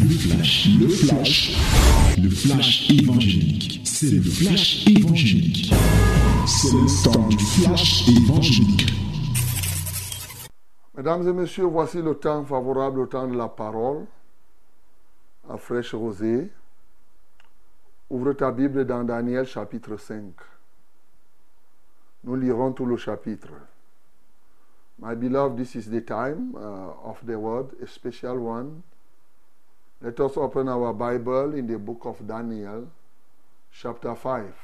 Le flash, le flash, le flash évangélique. C'est le flash évangélique. C'est le temps du flash évangélique. Mesdames et messieurs, voici le temps favorable au temps de la parole, à fraîche rosée. Ouvre ta Bible dans Daniel chapitre 5. Nous lirons tout le chapitre. My beloved, this is the time uh, of the word, a special one. Let us open our Bible in the book of Daniel, chapter 5.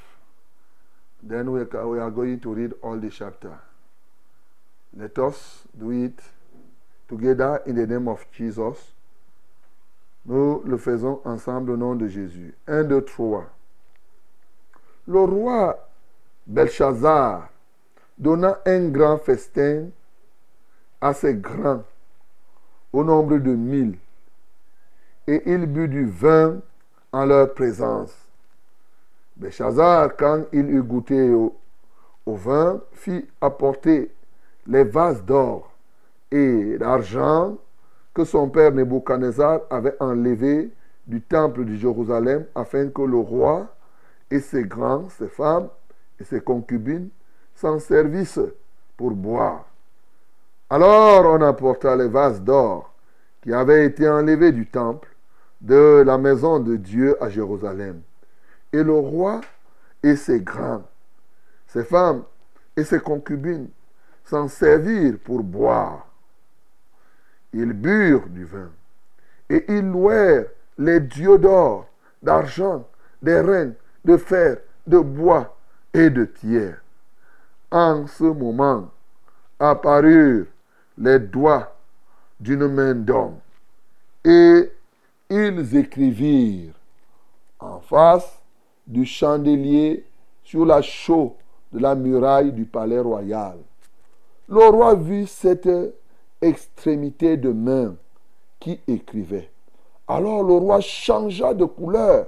Then we, we are going to read all the chapter. Let us do it together in the name of Jesus. Nous le faisons ensemble au nom de Jésus. 1, 2, 3. Le roi Belshazzar donna un grand festin assez grand, au nombre de mille, et il but du vin en leur présence. Belshazzar, quand il eut goûté au, au vin, fit apporter les vases d'or et d'argent que son père Nebuchadnezzar avait enlevés du temple de Jérusalem afin que le roi et ses grands, ses femmes et ses concubines s'en servissent pour boire. Alors on apporta les vases d'or qui avaient été enlevés du temple de la maison de Dieu à Jérusalem. Et le roi et ses grands, ses femmes et ses concubines s'en servirent pour boire. Ils burent du vin et ils louèrent les dieux d'or, d'argent, des reines, de fer, de bois et de pierre. En ce moment apparurent les doigts d'une main d'homme et ils écrivirent en face du chandelier sur la chaux de la muraille du palais royal. Le roi vit cette extrémité de main qui écrivait. Alors le roi changea de couleur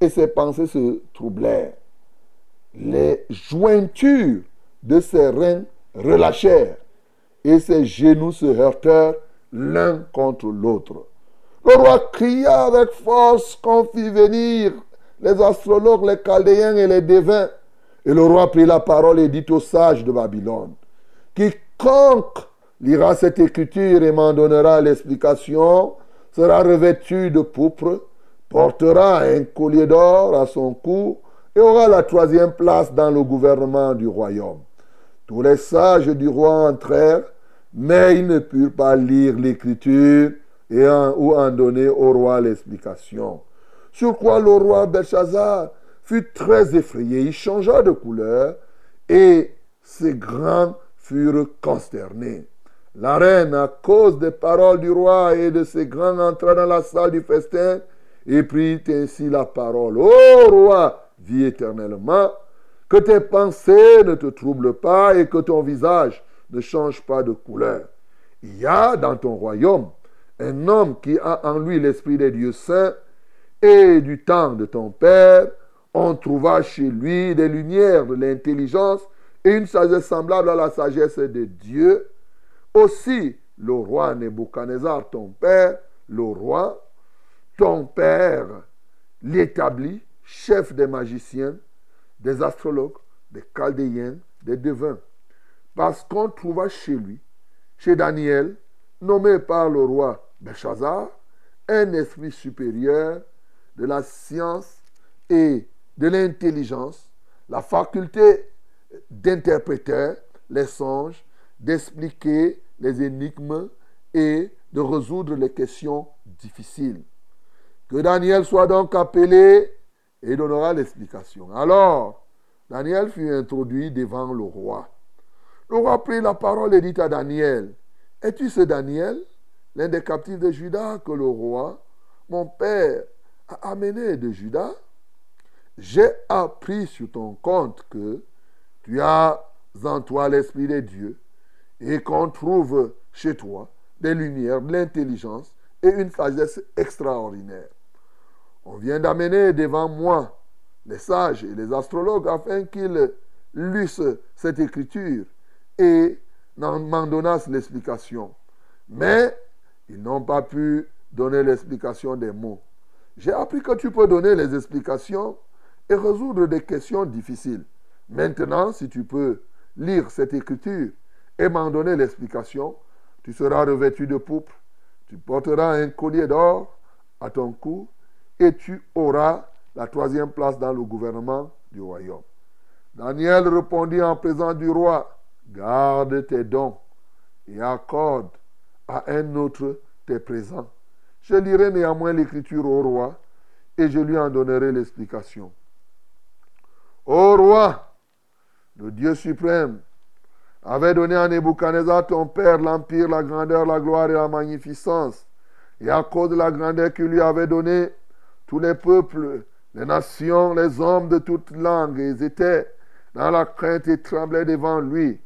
et ses pensées se troublèrent. Les jointures de ses reins relâchèrent et ses genoux se heurtèrent l'un contre l'autre. Le roi cria avec force qu'on fit venir les astrologues, les chaldéens et les devins. Et le roi prit la parole et dit aux sages de Babylone, quiconque lira cette écriture et m'en donnera l'explication, sera revêtu de pourpre, portera un collier d'or à son cou et aura la troisième place dans le gouvernement du royaume. Tous les sages du roi entrèrent, mais ils ne purent pas lire l'écriture et ou en donner au roi l'explication. Sur quoi le roi Belshazzar fut très effrayé, il changea de couleur et ses grands furent consternés. La reine, à cause des paroles du roi et de ses grands, entra dans la salle du festin et prit ainsi la parole. Ô roi, vis éternellement, que tes pensées ne te troublent pas et que ton visage ne change pas de couleur. Il y a dans ton royaume un homme qui a en lui l'esprit des dieux saints et du temps de ton père, on trouva chez lui des lumières de l'intelligence et une sagesse semblable à la sagesse de Dieu. Aussi, le roi Nebuchadnezzar, ton père, le roi, ton père, l'établit, chef des magiciens, des astrologues, des chaldéens, des devins. Parce qu'on trouva chez lui, chez Daniel, nommé par le roi Belshazzar, un esprit supérieur de la science et de l'intelligence, la faculté d'interpréter les songes, d'expliquer les énigmes et de résoudre les questions difficiles. Que Daniel soit donc appelé et donnera l'explication. Alors, Daniel fut introduit devant le roi. Le roi prit la parole et dit à Daniel, Es-tu ce Daniel, l'un des captifs de Juda que le roi, mon père, a amené de Juda J'ai appris sur ton compte que tu as en toi l'Esprit de Dieu et qu'on trouve chez toi des lumières, de l'intelligence et une sagesse extraordinaire. On vient d'amener devant moi les sages et les astrologues afin qu'ils lussent cette écriture et m'en donnassent l'explication. Mais ils n'ont pas pu donner l'explication des mots. J'ai appris que tu peux donner les explications et résoudre des questions difficiles. Maintenant, si tu peux lire cette écriture et m'en donner l'explication, tu seras revêtu de poupe, tu porteras un collier d'or à ton cou et tu auras la troisième place dans le gouvernement du royaume. Daniel répondit en présence du roi, garde tes dons et accorde à un autre tes présents. Je lirai néanmoins l'écriture au roi et je lui en donnerai l'explication. Ô roi, le Dieu suprême, avait donné à Nebuchadnezzar ton père l'empire, la grandeur, la gloire et la magnificence. Et à cause de la grandeur qu'il lui avait donnée, tous les peuples, les nations, les hommes de toutes langues, ils étaient dans la crainte et tremblaient devant lui.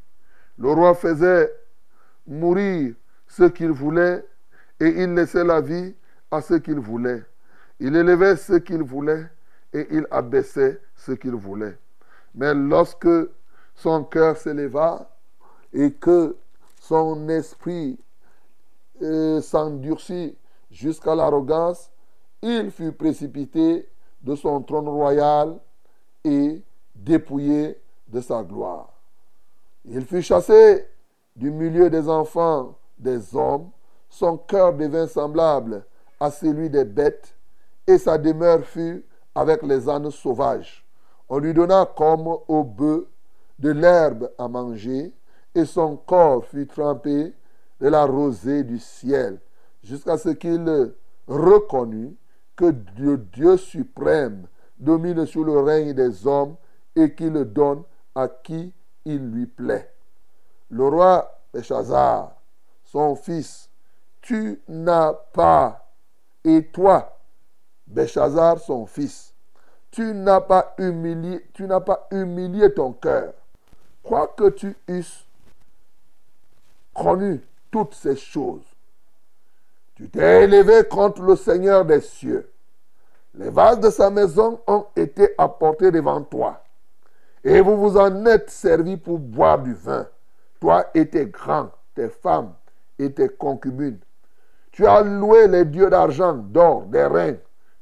Le roi faisait mourir ce qu'il voulait et il laissait la vie à ce qu'il voulait. Il élevait ce qu'il voulait et il abaissait ce qu'il voulait. Mais lorsque son cœur s'éleva et que son esprit euh, s'endurcit jusqu'à l'arrogance, il fut précipité de son trône royal et dépouillé de sa gloire. Il fut chassé du milieu des enfants des hommes, son cœur devint semblable à celui des bêtes et sa demeure fut avec les ânes sauvages. On lui donna comme au bœuf de l'herbe à manger, et son corps fut trempé de la rosée du ciel, jusqu'à ce qu'il reconnut que Dieu, Dieu suprême domine sur le règne des hommes et qu'il le donne à qui il lui plaît. Le roi Béchazar, son fils, tu n'as pas, et toi, Béchazar, son fils, tu n'as pas humilié, ton cœur. Quoique tu eusses connu toutes ces choses, tu t'es élevé contre le Seigneur des cieux. Les vases de sa maison ont été apportés devant toi. Et vous vous en êtes servi pour boire du vin, toi et tes grands, tes femmes et tes concubines. Tu as loué les dieux d'argent, d'or, des reins,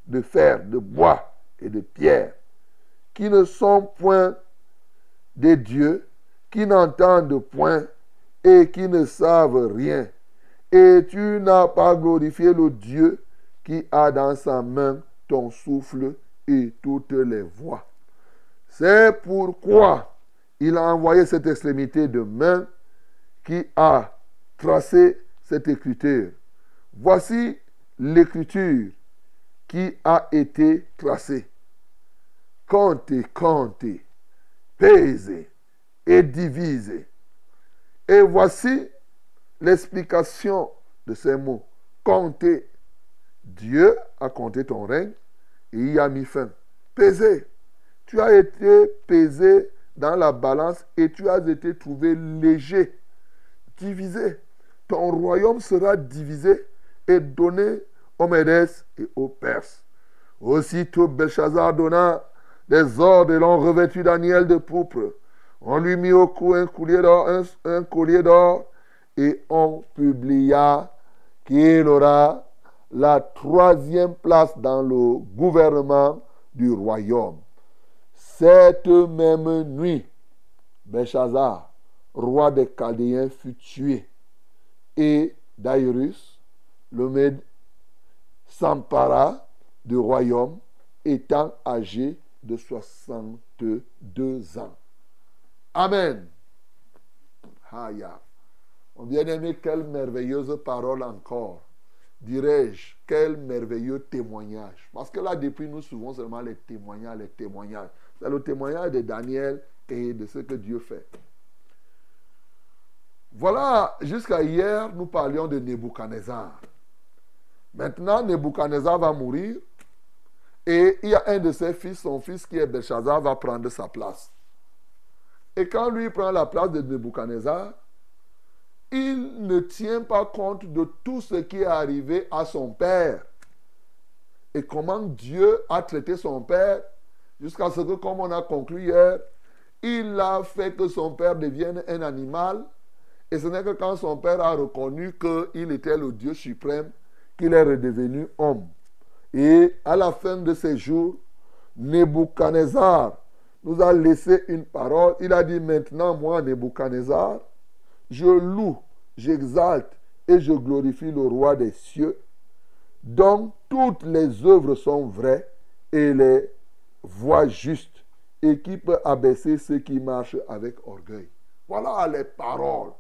de fer, de bois et de pierre, qui ne sont point des dieux, qui n'entendent point et qui ne savent rien. Et tu n'as pas glorifié le Dieu qui a dans sa main ton souffle et toutes les voix. C'est pourquoi il a envoyé cette extrémité de main qui a tracé cette écriture. Voici l'écriture qui a été tracée. Comptez, comptez, pesez et divisez. Et voici l'explication de ces mots. Comptez. Dieu a compté ton règne et y a mis fin. Pesez. Tu as été pesé dans la balance et tu as été trouvé léger, divisé. Ton royaume sera divisé et donné aux Médès et aux Perses. Aussitôt Belshazzar donna des ordres et l'on revêtu Daniel de pourpre. On lui mit au cou un collier d'or, un collier d'or et on publia qu'il aura la troisième place dans le gouvernement du royaume. Cette même nuit, Belshazzar, roi des Chaldéens, fut tué. Et Daïrus, le Méde, s'empara du royaume, étant âgé de 62 ans. Amen. Haya. Mon bien-aimé, quelle merveilleuse parole encore. Dirais-je, quel merveilleux témoignage. Parce que là, depuis, nous souvent seulement les témoignages, les témoignages. C'est le témoignage de Daniel et de ce que Dieu fait. Voilà, jusqu'à hier, nous parlions de Nebuchadnezzar. Maintenant, Nebuchadnezzar va mourir et il y a un de ses fils, son fils qui est Belshazzar, va prendre sa place. Et quand lui prend la place de Nebuchadnezzar, il ne tient pas compte de tout ce qui est arrivé à son père. Et comment Dieu a traité son père Jusqu'à ce que, comme on a conclu hier, il a fait que son père devienne un animal. Et ce n'est que quand son père a reconnu qu'il était le Dieu suprême qu'il est redevenu homme. Et à la fin de ses jours, Nebuchadnezzar nous a laissé une parole. Il a dit maintenant, moi, Nebuchadnezzar, je loue, j'exalte et je glorifie le roi des cieux, dont toutes les œuvres sont vraies et les voies justes, et qui peut abaisser ceux qui marchent avec orgueil. Voilà les paroles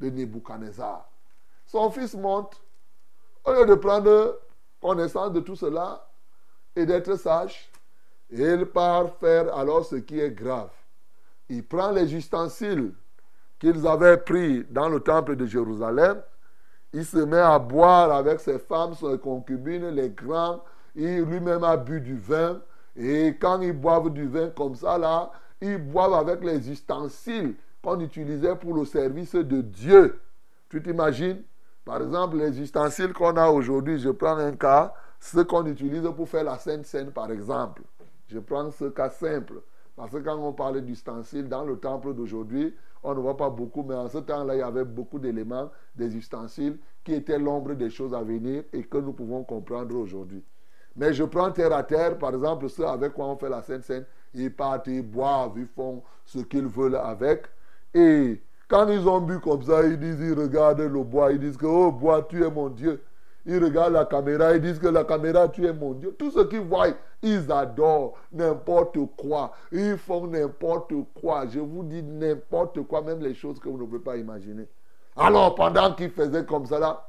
de Nebuchadnezzar. Son fils monte, au lieu de prendre connaissance de tout cela et d'être sage, il part faire alors ce qui est grave. Il prend les ustensiles qu'ils avaient pris dans le temple de Jérusalem. Il se met à boire avec ses femmes, ses concubines, les grands. Il lui-même a bu du vin. Et quand ils boivent du vin comme ça, là, ils boivent avec les ustensiles qu'on utilisait pour le service de Dieu. Tu t'imagines? Par exemple, les ustensiles qu'on a aujourd'hui, je prends un cas, ce qu'on utilise pour faire la Sainte Seine, par exemple. Je prends ce cas simple. Parce que quand on parlait d'ustensiles dans le temple d'aujourd'hui, on ne voit pas beaucoup, mais en ce temps-là, il y avait beaucoup d'éléments, des ustensiles qui étaient l'ombre des choses à venir et que nous pouvons comprendre aujourd'hui. Mais je prends terre à terre, par exemple, ceux avec quoi on fait la Sainte Seine, ils partent, ils boivent, ils font ce qu'ils veulent avec. Et quand ils ont bu comme ça, ils disent, ils regardent le bois, ils disent que, oh bois, tu es mon Dieu. Ils regardent la caméra, ils disent que la caméra, tu es mon Dieu. Tout ce qu'ils voient, ils adorent n'importe quoi. Ils font n'importe quoi. Je vous dis n'importe quoi, même les choses que vous ne pouvez pas imaginer. Alors, pendant qu'il faisait comme ça, là,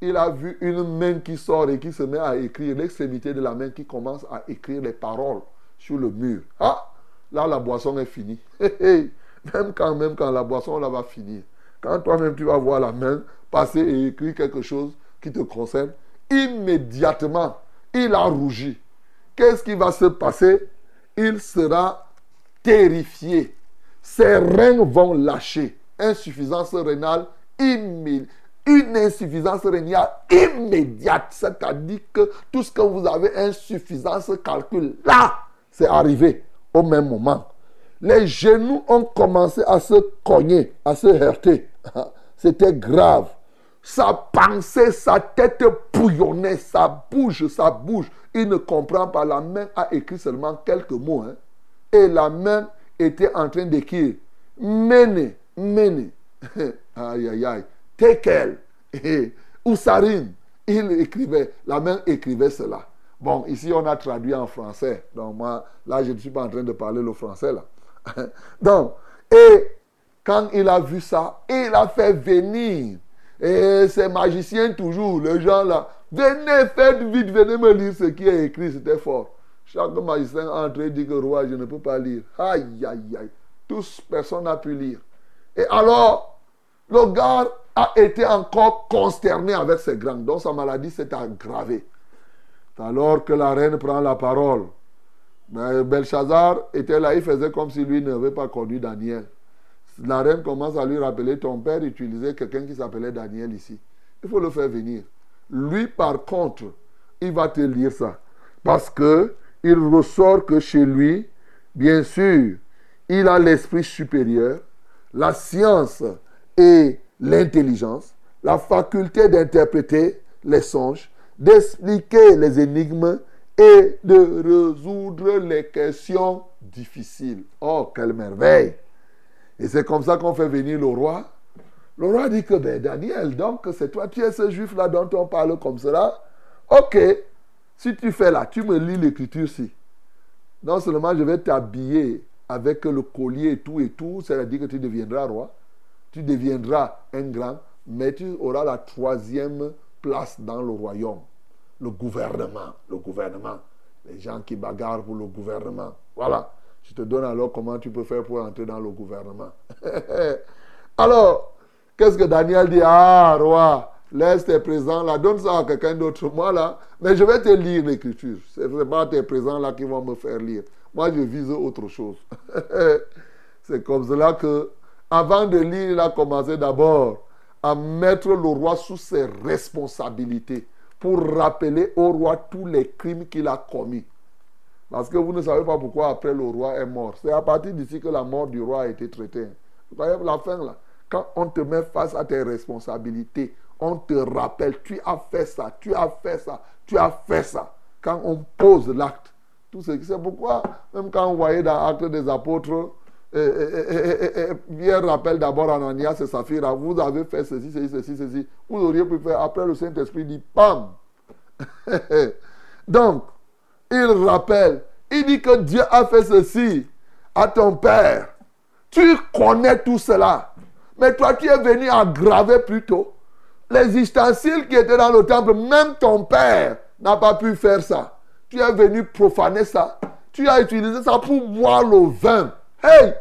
il a vu une main qui sort et qui se met à écrire, l'extrémité de la main qui commence à écrire les paroles sur le mur. Ah, là, la boisson est finie. même quand, même quand la boisson, là, va finir. Quand toi-même, tu vas voir la main passer et écrire quelque chose qui te concerne, immédiatement, il a rougi. Qu'est-ce qui va se passer? Il sera terrifié. Ses reins vont lâcher. Insuffisance rénale immédiate. Une insuffisance rénale immédiate. C'est-à-dire que tout ce que vous avez insuffisance calcul, là, c'est arrivé au même moment. Les genoux ont commencé à se cogner, à se heurter. C'était grave. Sa pensée, sa tête bouillonnait, ça bouge, ça bouge. Il ne comprend pas. La main a écrit seulement quelques mots. Hein. Et la main était en train d'écrire Mene, Mene. aïe, aïe, aïe. Tekel. Oussarine. Il écrivait, la main écrivait cela. Bon, ici on a traduit en français. Donc moi, là, je ne suis pas en train de parler le français là. Donc, et quand il a vu ça, il a fait venir et ces magiciens toujours, les gens là, venez, faites vite, venez me lire ce qui est écrit, c'était fort. Chaque magicien entre et dit que roi, je ne peux pas lire. Aïe, aïe, aïe. Tous, personne n'a pu lire. Et alors, le gars a été encore consterné avec ses grands. Donc sa maladie s'est aggravée. Alors que la reine prend la parole. Mais Belshazzar était là, il faisait comme si lui n'avait pas connu Daniel la reine commence à lui rappeler, ton père utilisait quelqu'un qui s'appelait Daniel ici. Il faut le faire venir. Lui, par contre, il va te lire ça. Parce que il ressort que chez lui, bien sûr, il a l'esprit supérieur, la science et l'intelligence, la faculté d'interpréter les songes, d'expliquer les énigmes et de résoudre les questions difficiles. Oh, quelle merveille! Et c'est comme ça qu'on fait venir le roi. Le roi dit que, ben Daniel, donc c'est toi, tu es ce juif-là dont on parle comme cela. Ok, si tu fais là, tu me lis l'écriture-ci. Non seulement je vais t'habiller avec le collier et tout et tout, c'est-à-dire que tu deviendras roi, tu deviendras un grand, mais tu auras la troisième place dans le royaume. Le gouvernement, le gouvernement. Les gens qui bagarrent pour le gouvernement. Voilà. Je te donne alors comment tu peux faire pour entrer dans le gouvernement. alors, qu'est-ce que Daniel dit? Ah, roi, laisse tes présents là, donne ça à quelqu'un d'autre. Moi là, mais je vais te lire l'écriture. Ce n'est pas tes présents là qui vont me faire lire. Moi, je vise autre chose. C'est comme cela que, avant de lire, il a commencé d'abord à mettre le roi sous ses responsabilités pour rappeler au roi tous les crimes qu'il a commis. Parce que vous ne savez pas pourquoi après le roi est mort. C'est à partir d'ici que la mort du roi a été traitée. Vous voyez la fin là. Quand on te met face à tes responsabilités, on te rappelle, tu as fait ça, tu as fait ça, tu as fait ça. Quand on pose l'acte, tout ce c'est pourquoi, même quand on voyait dans l'acte des apôtres, Pierre rappelle d'abord Ananias et Saphira, vous avez fait ceci, ceci, ceci, ceci. Vous auriez pu faire, après le Saint-Esprit dit, pam. Donc, il rappelle, il dit que Dieu a fait ceci à ton père. Tu connais tout cela. Mais toi, tu es venu aggraver plutôt. Les ustensiles qui étaient dans le temple, même ton père n'a pas pu faire ça. Tu es venu profaner ça. Tu as utilisé ça pour boire le vin. Hey!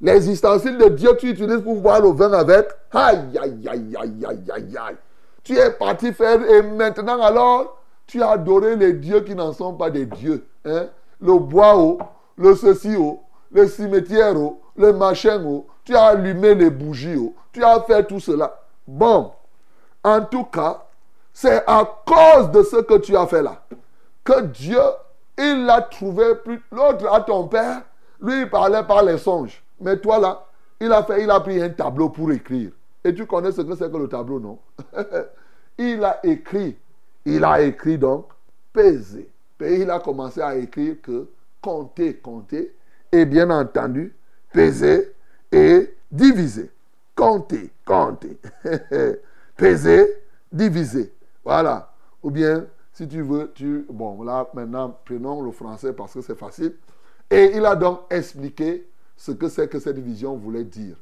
Les ustensiles de Dieu, tu utilises pour boire le vin avec. Aïe, aïe, aïe, aïe, aïe, aïe, aïe. Tu es parti faire et maintenant alors, tu as adoré les dieux qui n'en sont pas des dieux. Hein? Le bois, haut, le ceci, haut, le cimetière, haut, le machin, haut. Tu as allumé les bougies, haut. Tu as fait tout cela. Bon, en tout cas, c'est à cause de ce que tu as fait là que Dieu, il l'a trouvé plus. L'autre à ton père, lui, il parlait par les songes. Mais toi là, il a fait, il a pris un tableau pour écrire. Et tu connais ce que c'est que le tableau, non? Il a écrit. Il a écrit donc peser. Et il a commencé à écrire que compter, compter. Et bien entendu, peser et diviser. Compter, compter. peser, diviser. Voilà. Ou bien, si tu veux, tu... Bon, là, maintenant, prenons le français parce que c'est facile. Et il a donc expliqué ce que c'est que cette vision voulait dire.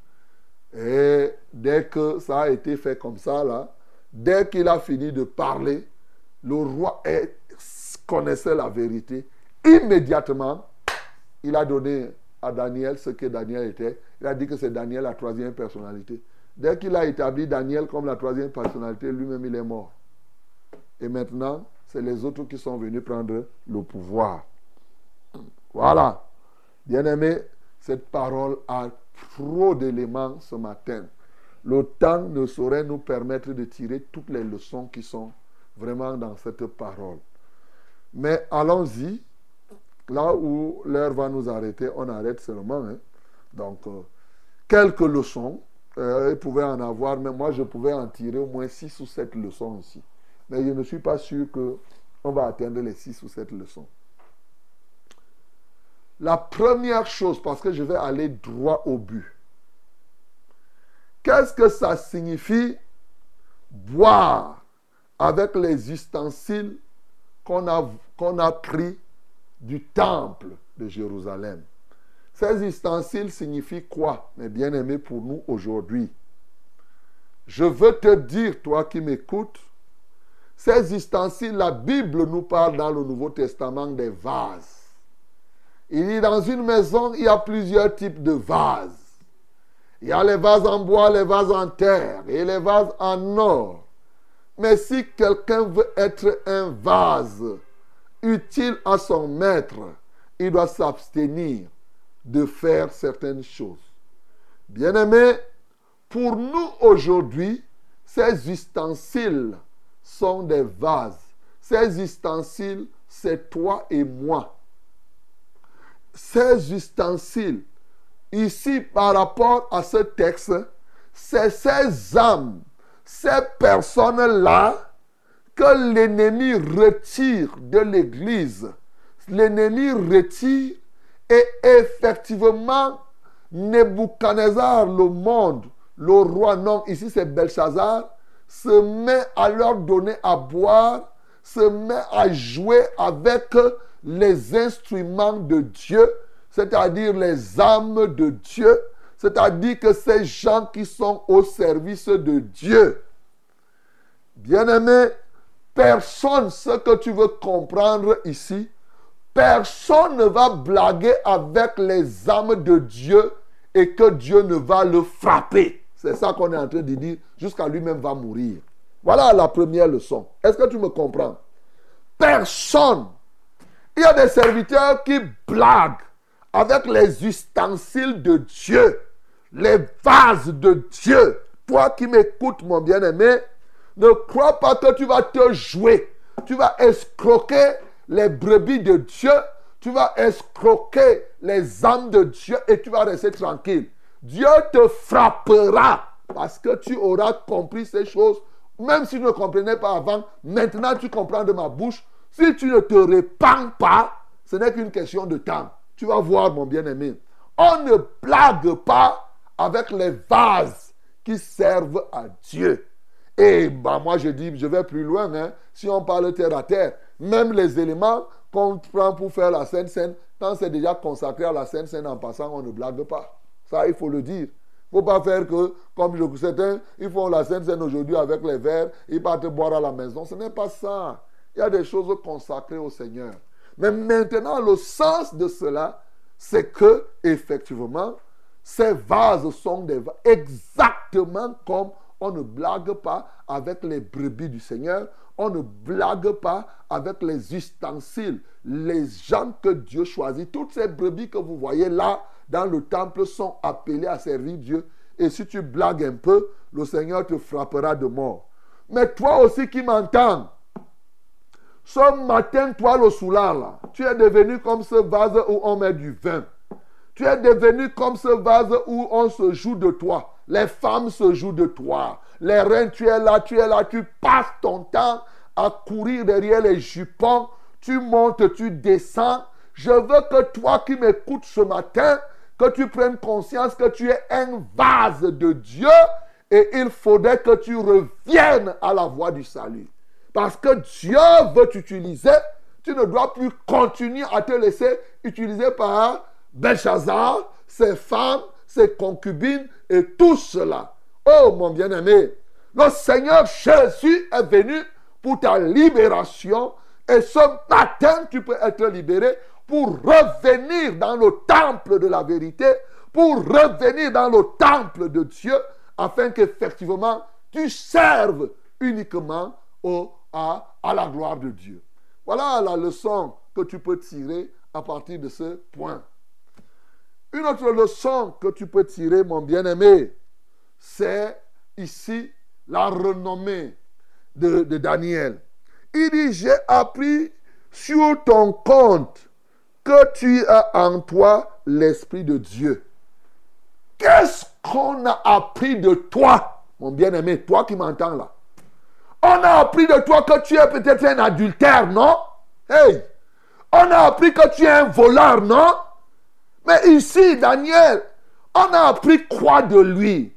Et dès que ça a été fait comme ça, là, dès qu'il a fini de parler, le roi connaissait la vérité. Immédiatement, il a donné à Daniel ce que Daniel était. Il a dit que c'est Daniel la troisième personnalité. Dès qu'il a établi Daniel comme la troisième personnalité, lui-même il est mort. Et maintenant, c'est les autres qui sont venus prendre le pouvoir. Voilà. Bien aimé, cette parole a trop d'éléments ce matin. Le temps ne saurait nous permettre de tirer toutes les leçons qui sont vraiment dans cette parole. Mais allons-y. Là où l'heure va nous arrêter, on arrête seulement. Hein. Donc, euh, quelques leçons. Euh, il en avoir, mais moi, je pouvais en tirer au moins six ou sept leçons ici. Mais je ne suis pas sûr qu'on va atteindre les six ou sept leçons. La première chose, parce que je vais aller droit au but. Qu'est-ce que ça signifie? Boire avec les ustensiles qu'on a, pris du temple de Jérusalem Ces ustensiles signifient quoi, mes bien-aimés, pour nous aujourd'hui? Je veux te dire, toi qui m'écoutes, ces ustensiles, la Bible nous parle dans le Nouveau Testament des vases. Il dit dans une maison, il y a plusieurs types de vases. Il y a les vases en bois, les vases en terre et les vases en or. Mais si quelqu'un veut être un vase utile à son maître, il doit s'abstenir de faire certaines choses. Bien-aimés, pour nous aujourd'hui, ces ustensiles sont des vases. Ces ustensiles, c'est toi et moi ces ustensiles, ici par rapport à ce texte, c'est ces âmes, ces personnes-là que l'ennemi retire de l'Église. L'ennemi retire et effectivement, Nebuchadnezzar, le monde, le roi, non, ici c'est Belshazzar, se met à leur donner à boire, se met à jouer avec les instruments de Dieu, c'est-à-dire les âmes de Dieu, c'est-à-dire que ces gens qui sont au service de Dieu. Bien-aimé, personne, ce que tu veux comprendre ici, personne ne va blaguer avec les âmes de Dieu et que Dieu ne va le frapper. C'est ça qu'on est en train de dire, jusqu'à lui-même va mourir. Voilà la première leçon. Est-ce que tu me comprends? Personne il y a des serviteurs qui blaguent avec les ustensiles de Dieu, les vases de Dieu. Toi qui m'écoutes, mon bien-aimé, ne crois pas que tu vas te jouer. Tu vas escroquer les brebis de Dieu. Tu vas escroquer les âmes de Dieu et tu vas rester tranquille. Dieu te frappera parce que tu auras compris ces choses même si tu ne comprenais pas avant, maintenant tu comprends de ma bouche. Si tu ne te répands pas, ce n'est qu'une question de temps. Tu vas voir, mon bien-aimé. On ne blague pas avec les vases qui servent à Dieu. Et bah, moi, je dis, je vais plus loin. Hein. Si on parle terre à terre, même les éléments qu'on prend pour faire la Sainte Seine, quand c'est déjà consacré à la Sainte Seine en passant, on ne blague pas. Ça, il faut le dire. Il ne faut pas faire que, comme certains, ils font la Sainte Seine aujourd'hui avec les verres, ils partent boire à la maison. Ce n'est pas ça. Il y a des choses consacrées au Seigneur. Mais maintenant, le sens de cela, c'est que, effectivement, ces vases sont des vases exactement comme on ne blague pas avec les brebis du Seigneur, on ne blague pas avec les ustensiles, les gens que Dieu choisit. Toutes ces brebis que vous voyez là dans le temple sont appelées à servir Dieu. Et si tu blagues un peu, le Seigneur te frappera de mort. Mais toi aussi qui m'entends, ce matin, toi le soulard tu es devenu comme ce vase où on met du vin. Tu es devenu comme ce vase où on se joue de toi. Les femmes se jouent de toi. Les reins, tu es là, tu es là, tu passes ton temps à courir derrière les jupons. Tu montes, tu descends. Je veux que toi qui m'écoutes ce matin, que tu prennes conscience que tu es un vase de Dieu et il faudrait que tu reviennes à la voie du salut. Parce que Dieu veut t'utiliser. Tu ne dois plus continuer à te laisser utiliser par Belshazzar, ses femmes, ses concubines et tout cela. Oh mon bien-aimé, le Seigneur Jésus est venu pour ta libération et ce matin tu peux être libéré pour revenir dans le temple de la vérité, pour revenir dans le temple de Dieu afin qu'effectivement tu serves uniquement au à, la gloire de Dieu. Voilà la leçon que tu peux tirer à partir de ce point. Une autre leçon que tu peux tirer, mon bien-aimé, c'est ici la renommée de, de, Daniel. Il dit, j'ai appris sur ton compte que tu as en toi l'Esprit de Dieu. Qu'est-ce qu'on a appris de toi, mon bien-aimé, toi qui m'entends là? On a appris de toi que tu es peut-être un adultère, non? Hey! On a appris que tu es un voleur, non? Mais ici, Daniel, on a appris quoi de lui?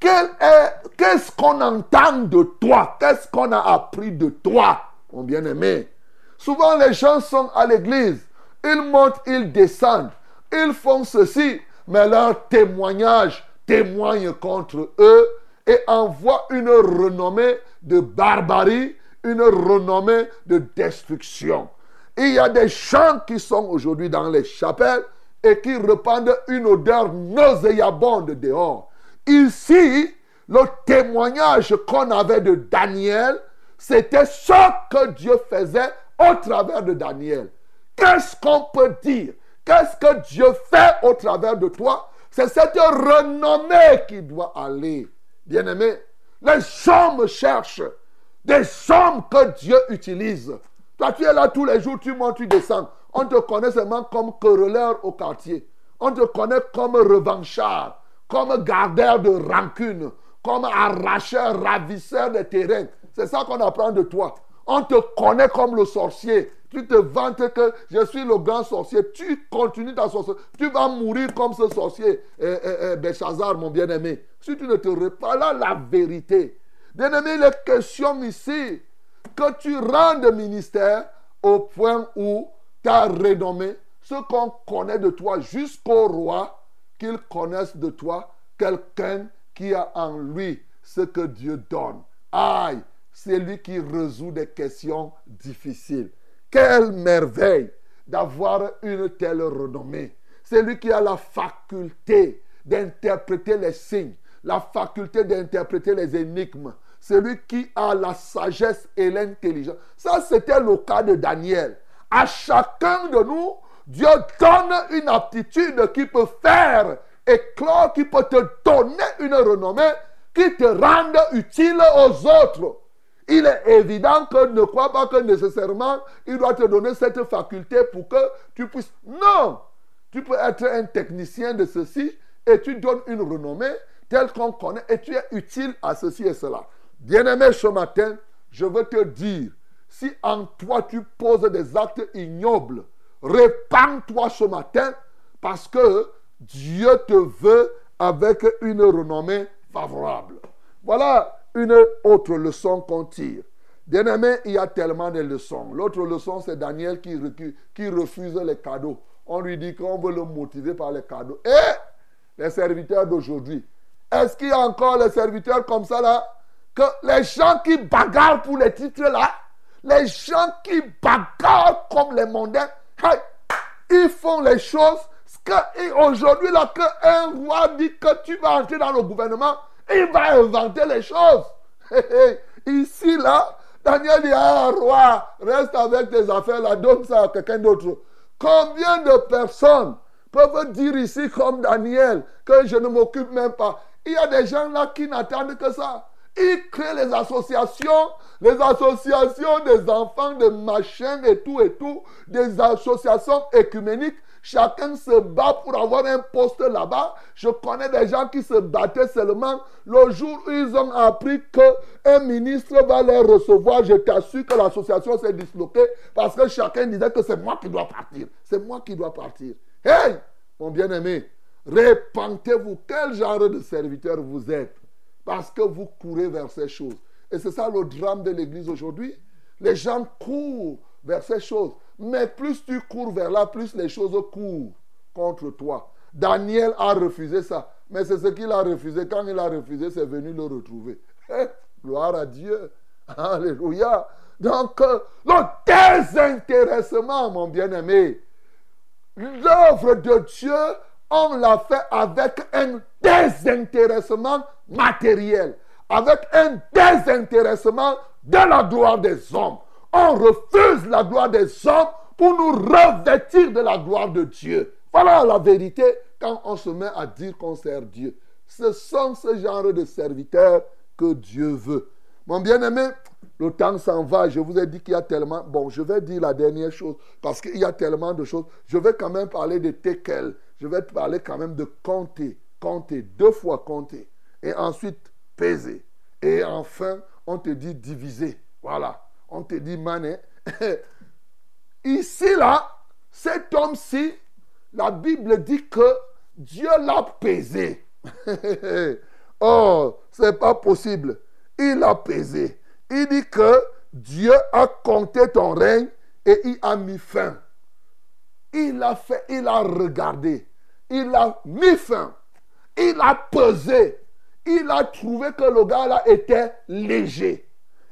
Qu'est-ce qu'on entend de toi? Qu'est-ce qu'on a appris de toi, mon bien-aimé? Souvent, les gens sont à l'église. Ils montent, ils descendent. Ils font ceci, mais leur témoignage témoigne contre eux et envoie une renommée de barbarie, une renommée de destruction. il y a des gens qui sont aujourd'hui dans les chapelles et qui répandent une odeur nauséabonde dehors. Ici, le témoignage qu'on avait de Daniel, c'était ce que Dieu faisait au travers de Daniel. Qu'est-ce qu'on peut dire? Qu'est-ce que Dieu fait au travers de toi? C'est cette renommée qui doit aller. Bien-aimé, les hommes cherchent des hommes que Dieu utilise. Toi, tu es là tous les jours, tu montes, tu descends. On te connaît seulement comme querelleur au quartier. On te connaît comme revanchard, comme gardeur de rancune, comme arracheur, ravisseur de terrain. C'est ça qu'on apprend de toi. On te connaît comme le sorcier. Tu te vantes que je suis le grand sorcier. Tu continues ta sorcellerie. Tu vas mourir comme ce sorcier, eh, eh, eh mon bien-aimé. Si tu ne te pas là, la vérité. Bien-aimé, il est question ici que tu rendes ministère au point où tu as renommé ce qu'on connaît de toi jusqu'au roi, qu'il connaisse de toi quelqu'un qui a en lui ce que Dieu donne. Aïe, c'est lui qui résout des questions difficiles. Quelle merveille d'avoir une telle renommée. C'est lui qui a la faculté d'interpréter les signes, la faculté d'interpréter les énigmes. C'est lui qui a la sagesse et l'intelligence. Ça, c'était le cas de Daniel. À chacun de nous, Dieu donne une aptitude qui peut faire éclore, qui peut te donner une renommée qui te rende utile aux autres. Il est évident que ne crois pas que nécessairement il doit te donner cette faculté pour que tu puisses. Non! Tu peux être un technicien de ceci et tu donnes une renommée telle qu'on connaît et tu es utile à ceci et cela. Bien-aimé, ce matin, je veux te dire, si en toi tu poses des actes ignobles, répands-toi ce matin parce que Dieu te veut avec une renommée favorable. Voilà une autre leçon qu'on tire. Bien-aimé, il y a tellement de leçons. L'autre leçon, c'est Daniel qui, refuse les cadeaux. On lui dit qu'on veut le motiver par les cadeaux. Et les serviteurs d'aujourd'hui, est-ce qu'il y a encore les serviteurs comme ça là? Que les gens qui bagarrent pour les titres là, les gens qui bagarrent comme les mondains, ils font les choses aujourd'hui là, qu'un roi dit que tu vas entrer dans le gouvernement, il va inventer les choses. Ici là, Daniel dit, ah roi, reste avec tes affaires là, donne ça à quelqu'un d'autre. Combien de personnes peuvent dire ici comme Daniel que je ne m'occupe même pas? Il y a des gens là qui n'attendent que ça. Ils créent les associations, les associations des enfants de machin et tout et tout, des associations écuméniques. Chacun se bat pour avoir un poste là-bas. Je connais des gens qui se battaient seulement le jour où ils ont appris qu'un ministre va les recevoir. Je t'assure que l'association s'est disloquée parce que chacun disait que c'est moi qui dois partir. C'est moi qui dois partir. Hey, mon bien-aimé, répentez-vous. Quel genre de serviteur vous êtes? Parce que vous courez vers ces choses. Et c'est ça le drame de l'Église aujourd'hui. Les gens courent vers ces choses. Mais plus tu cours vers là, plus les choses courent contre toi. Daniel a refusé ça. Mais c'est ce qu'il a refusé. Quand il a refusé, c'est venu le retrouver. Eh, gloire à Dieu. Alléluia. Donc, euh, le désintéressement, mon bien-aimé, l'œuvre de Dieu, on l'a fait avec un désintéressement matériel, avec un désintéressement de la gloire des hommes. On refuse la gloire des hommes pour nous revêtir de la gloire de Dieu. Voilà la vérité quand on se met à dire qu'on sert Dieu. Ce sont ce genre de serviteurs que Dieu veut. Mon bien-aimé, le temps s'en va. Je vous ai dit qu'il y a tellement. Bon, je vais dire la dernière chose parce qu'il y a tellement de choses. Je vais quand même parler de tekel. Je vais parler quand même de compter. Compter. Deux fois compter et ensuite peser. Et enfin, on te dit diviser. Voilà. On te dit mané. Ici, là, cet homme-ci, la Bible dit que Dieu l'a pesé. oh, c'est pas possible. Il a pesé. Il dit que Dieu a compté ton règne et il a mis fin. Il a fait, il a regardé. Il a mis fin. Il a pesé il a trouvé que le gars là était léger.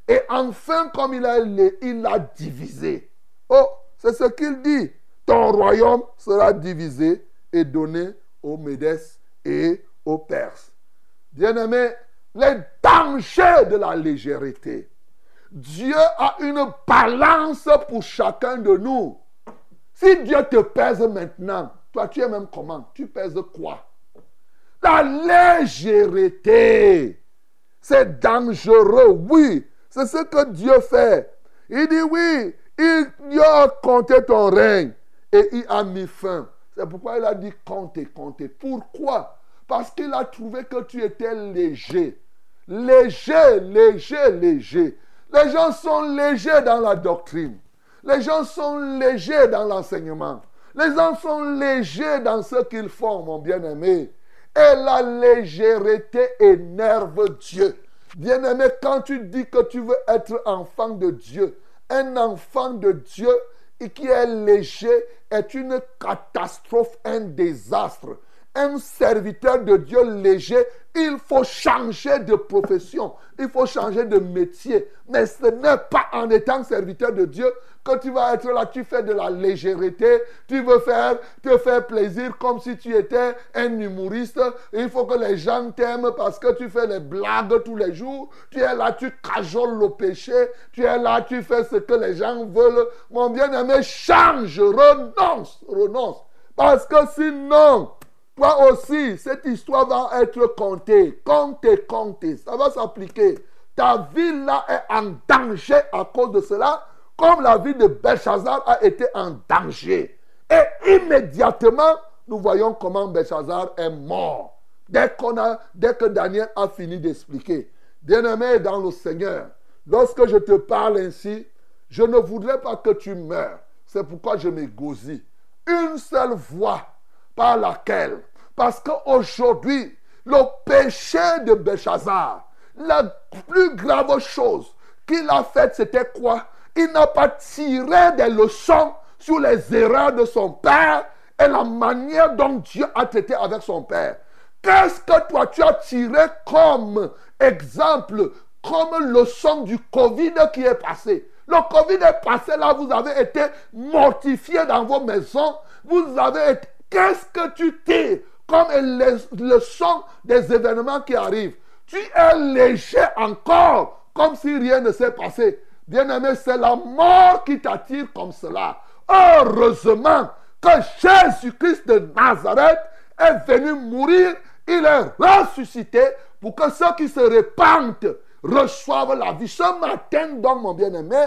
Et enfin, comme il a, il l'a divisé. Oh, c'est ce qu'il dit. Ton royaume sera divisé et donné aux Médès et aux Perses. Bien-aimé, les dangers de la légèreté. Dieu a une balance pour chacun de nous. Si Dieu te pèse maintenant, toi tu es même comment? Tu pèses quoi? La légèreté. C'est dangereux, oui. C'est ce que Dieu fait. Il dit oui, il a compté ton règne et il a mis fin. C'est pourquoi il a dit compter, compter. Pourquoi? Parce qu'il a trouvé que tu étais léger. Léger, léger, léger. Les gens sont légers dans la doctrine. Les gens sont légers dans l'enseignement. Les gens sont légers dans ce qu'ils font, mon bien-aimé. Et la légèreté énerve Dieu. Bien-aimé, quand tu dis que tu veux être enfant de Dieu, un enfant de Dieu qui est léger est une catastrophe, un désastre. Un serviteur de Dieu léger, il faut changer de profession, il faut changer de métier. Mais ce n'est pas en étant serviteur de Dieu quand tu vas être là, tu fais de la légèreté, tu veux faire, te faire plaisir comme si tu étais un humoriste. Il faut que les gens t'aiment parce que tu fais les blagues tous les jours. Tu es là, tu cajoles le péché. Tu es là, tu fais ce que les gens veulent. Mon bien-aimé, change, renonce, renonce. Parce que sinon, toi aussi, cette histoire va être comptée, comptée, comptée. Ça va s'appliquer. Ta vie là est en danger à cause de cela comme la vie de Belshazzar a été en danger. Et immédiatement, nous voyons comment Belshazzar est mort. Dès, qu'on a, dès que Daniel a fini d'expliquer. Bien-aimé dans le Seigneur, lorsque je te parle ainsi, je ne voudrais pas que tu meurs. C'est pourquoi je m'égosille. Une seule voie par laquelle, parce qu'aujourd'hui, le péché de Béchazar, la plus grave chose qu'il a faite, c'était quoi? Il n'a pas tiré des leçons sur les erreurs de son père et la manière dont Dieu a traité avec son père. Qu'est-ce que toi tu as tiré comme exemple, comme leçon du Covid qui est passé? Le Covid est passé là, vous avez été mortifié dans vos maisons, vous avez été... Qu'est-ce que tu tires comme leçon des événements qui arrivent? Tu es léger encore, comme si rien ne s'est passé. Bien-aimé, c'est la mort qui t'attire comme cela. Heureusement que Jésus-Christ de Nazareth est venu mourir, il est ressuscité pour que ceux qui se répandent reçoivent la vie. Ce matin, donc, mon bien-aimé,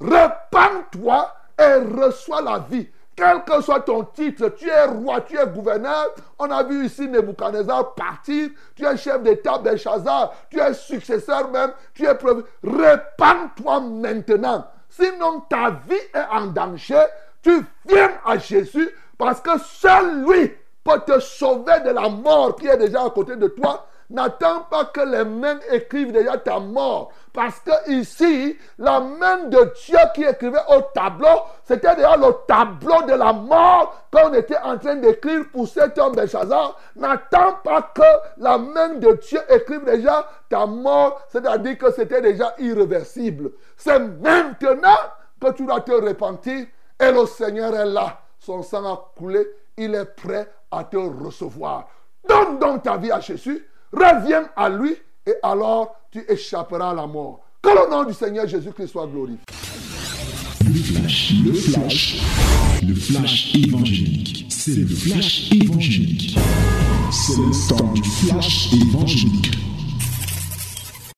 répands-toi et reçois la vie. Quel que soit ton titre, tu es roi, tu es gouverneur. On a vu ici Nebuchadnezzar partir. Tu es chef d'État Belshazzar. Tu es successeur même. Tu es preuve. Répands-toi maintenant. Sinon, ta vie est en danger. Tu viens à Jésus parce que seul lui peut te sauver de la mort qui est déjà à côté de toi. N'attends pas que les mains écrivent déjà ta mort. Parce que ici, la main de Dieu qui écrivait au tableau, c'était déjà le tableau de la mort qu'on était en train d'écrire pour cet homme Belshazzar. N'attends pas que la main de Dieu écrive déjà ta mort, c'est-à-dire que c'était déjà irréversible. C'est maintenant que tu dois te repentir et le Seigneur est là. Son sang a coulé. Il est prêt à te recevoir. Donne donc ta vie à Jésus. Reviens à lui. Et alors tu échapperas à la mort. Que le nom du Seigneur Jésus-Christ soit glorifié. Le flash, le flash, le flash évangélique. C'est le flash évangélique. C'est le temps du flash évangélique.